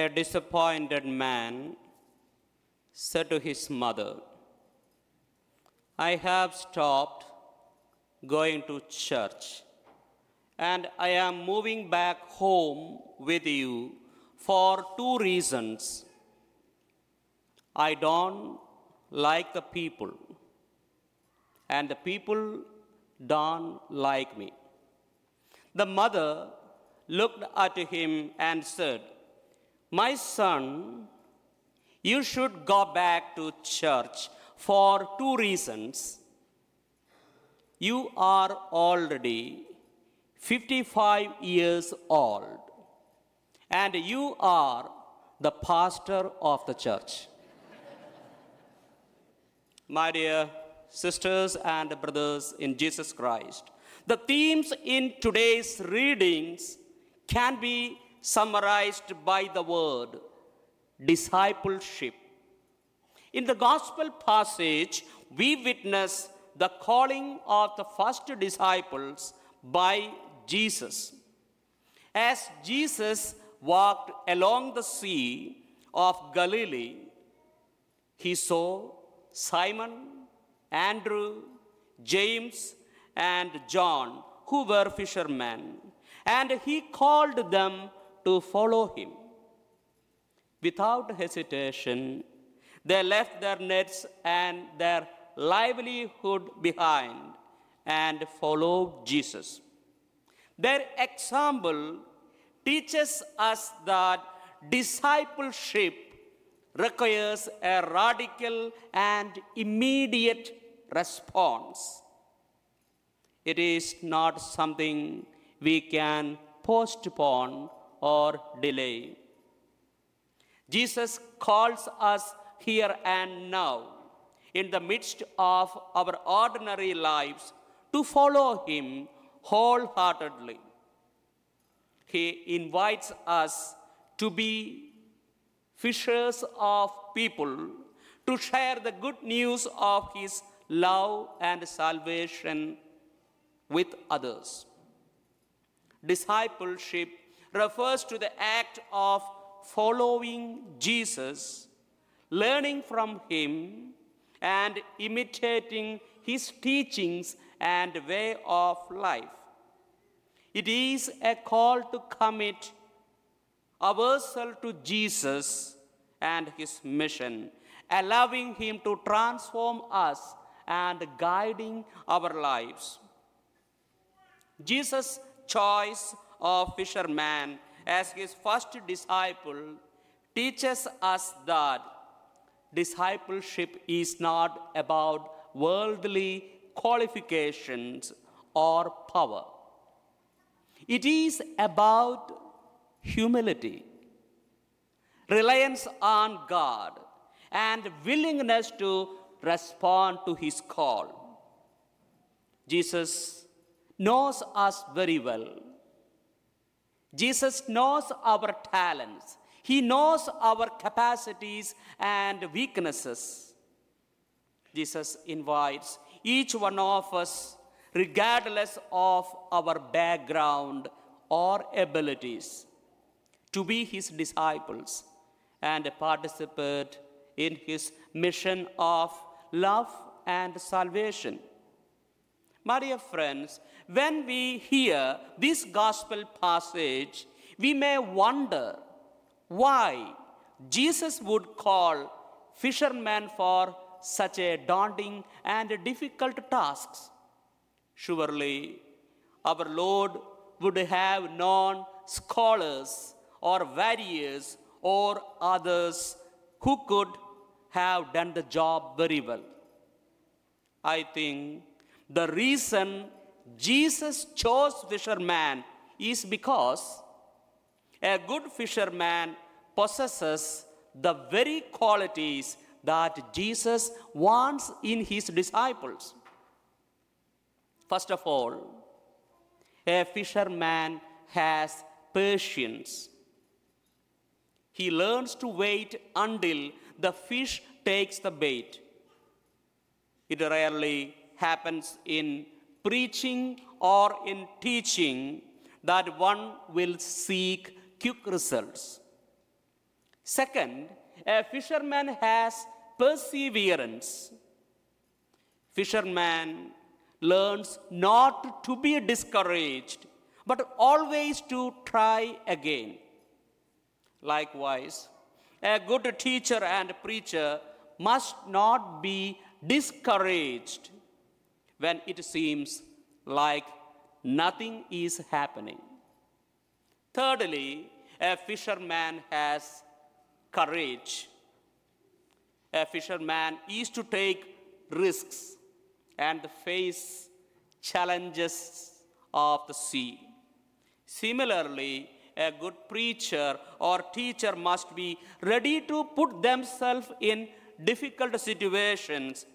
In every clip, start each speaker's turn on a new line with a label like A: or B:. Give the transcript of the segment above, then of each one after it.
A: A disappointed man said to his mother, I have stopped going to church and I am moving back home with you for two reasons. I don't like the people, and the people don't like me. The mother looked at him and said, My son, you should go back to church for two reasons. You are already 55 years old, and you are the pastor of the church. My dear sisters and brothers in Jesus Christ, the themes in today's readings can be summarized by the word discipleship. In the gospel passage, we witness the calling of the first disciples by Jesus. As Jesus walked along the sea of Galilee, he saw Simon, Andrew, James, and John, who were fishermen, and he called them to follow him. Without hesitation, they left their nets and their livelihood behind and followed Jesus. Their example teaches us that discipleship requires a radical and immediate response. It is not something we can postpone or delay. Jesus calls us here and now, in the midst of our ordinary lives, to follow Him wholeheartedly. He invites us to be fishers of people, to share the good news of His love and salvation with others. Discipleship refers to the act of following Jesus, learning from Him, and imitating His teachings and way of life. It is a call to commit ourselves to Jesus and His mission, allowing Him to transform us and guiding our lives. Jesus' choice of fisherman as his first disciple teaches us that discipleship is not about worldly qualifications or power. It is about humility, reliance on God, and willingness to respond to his call. Jesus knows us very well. Jesus knows our talents. He knows our capacities and weaknesses. Jesus invites each one of us, regardless of our background or abilities, to be his disciples and participate in his mission of love and salvation. My dear friends, when we hear this gospel passage, we may wonder why Jesus would call fishermen for such a daunting and difficult tasks. Surely, our Lord would have known scholars or warriors or others who could have done the job very well. I think the reason Jesus chose fisherman is because a good fisherman possesses the very qualities that Jesus wants in his disciples. First of all, a fisherman has patience. He learns to wait until the fish takes the bait. It rarely happens in preaching or in teaching that one will seek quick results. Second, a fisherman has perseverance. Fisherman learns not to be discouraged, but always to try again. Likewise, a good teacher and preacher must not be discouraged when it seems like nothing is happening. Thirdly, a fisherman has courage. A fisherman is to take risks and face challenges of the sea. Similarly, a good preacher or teacher must be ready to put themselves in difficult situations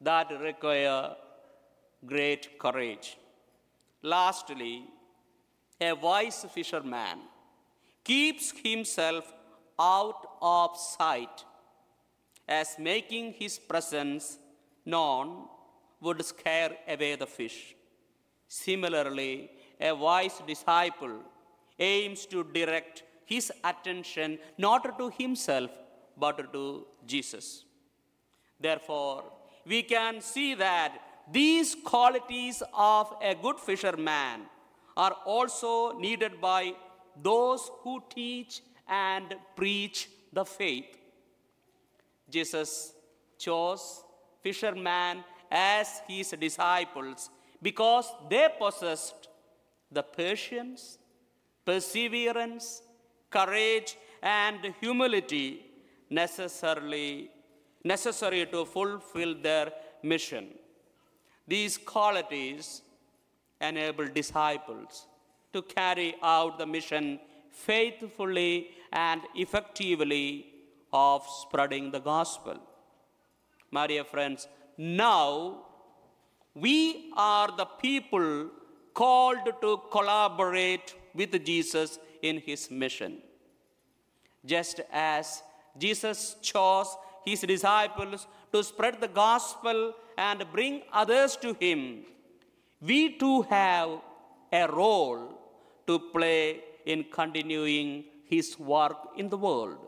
A: that require great courage. Lastly, a wise fisherman keeps himself out of sight, as making his presence known would scare away the fish. Similarly, a wise disciple aims to direct his attention not to himself but to Jesus. Therefore, we can see that these qualities of a good fisherman are also needed by those who teach and preach the faith. Jesus chose fishermen as his disciples because they possessed the patience, perseverance, courage, and humility necessarily necessary to fulfill their mission. These qualities enable disciples to carry out the mission faithfully and effectively of spreading the gospel. My dear friends, now we are the people called to collaborate with Jesus in his mission. Just as Jesus chose his disciples to spread the gospel and bring others to him, we too have a role to play in continuing his work in the world.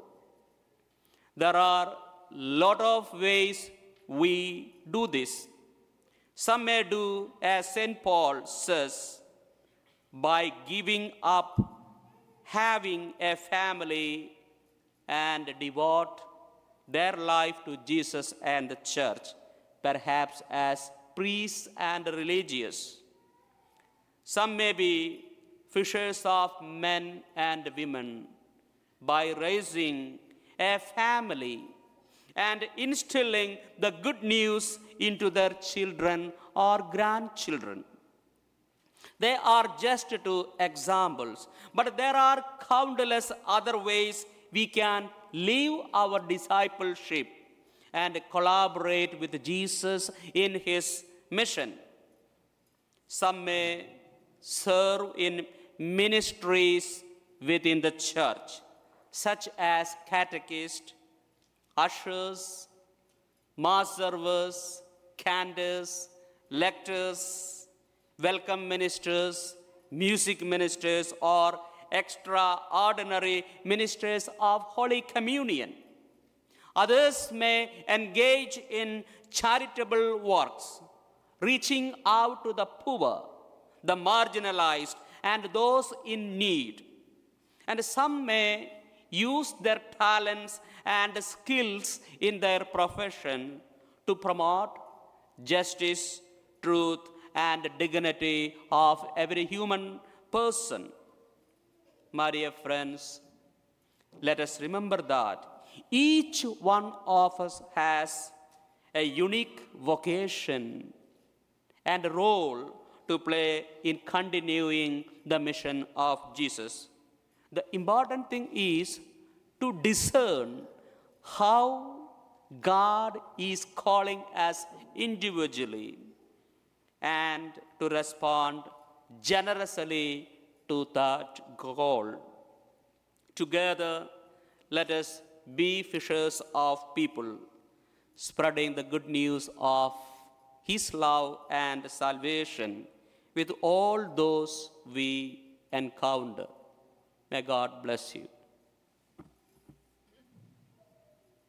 A: There are lot of ways we do this. Some may do as St. Paul says by giving up having a family and devote their life to Jesus and the church, perhaps as priests and religious. Some may be fishers of men and women by raising a family and instilling the good news into their children or grandchildren. They are just two examples, but there are countless other ways we can live our discipleship and collaborate with Jesus in his mission. Some may serve in ministries within the church, such as catechists, ushers, mass servers, cantors, lectors, welcome ministers, music ministers, or extraordinary ministers of Holy Communion. Others may engage in charitable works, reaching out to the poor, the marginalized, and those in need. And some may use their talents and skills in their profession to promote justice, truth, and dignity of every human person. My dear friends, let us remember that each one of us has a unique vocation and role to play in continuing the mission of Jesus. The important thing is to discern how God is calling us individually and to respond generously to that goal. Together, let us be fishers of people, spreading the good news of His love and salvation with all those we encounter. May God bless you.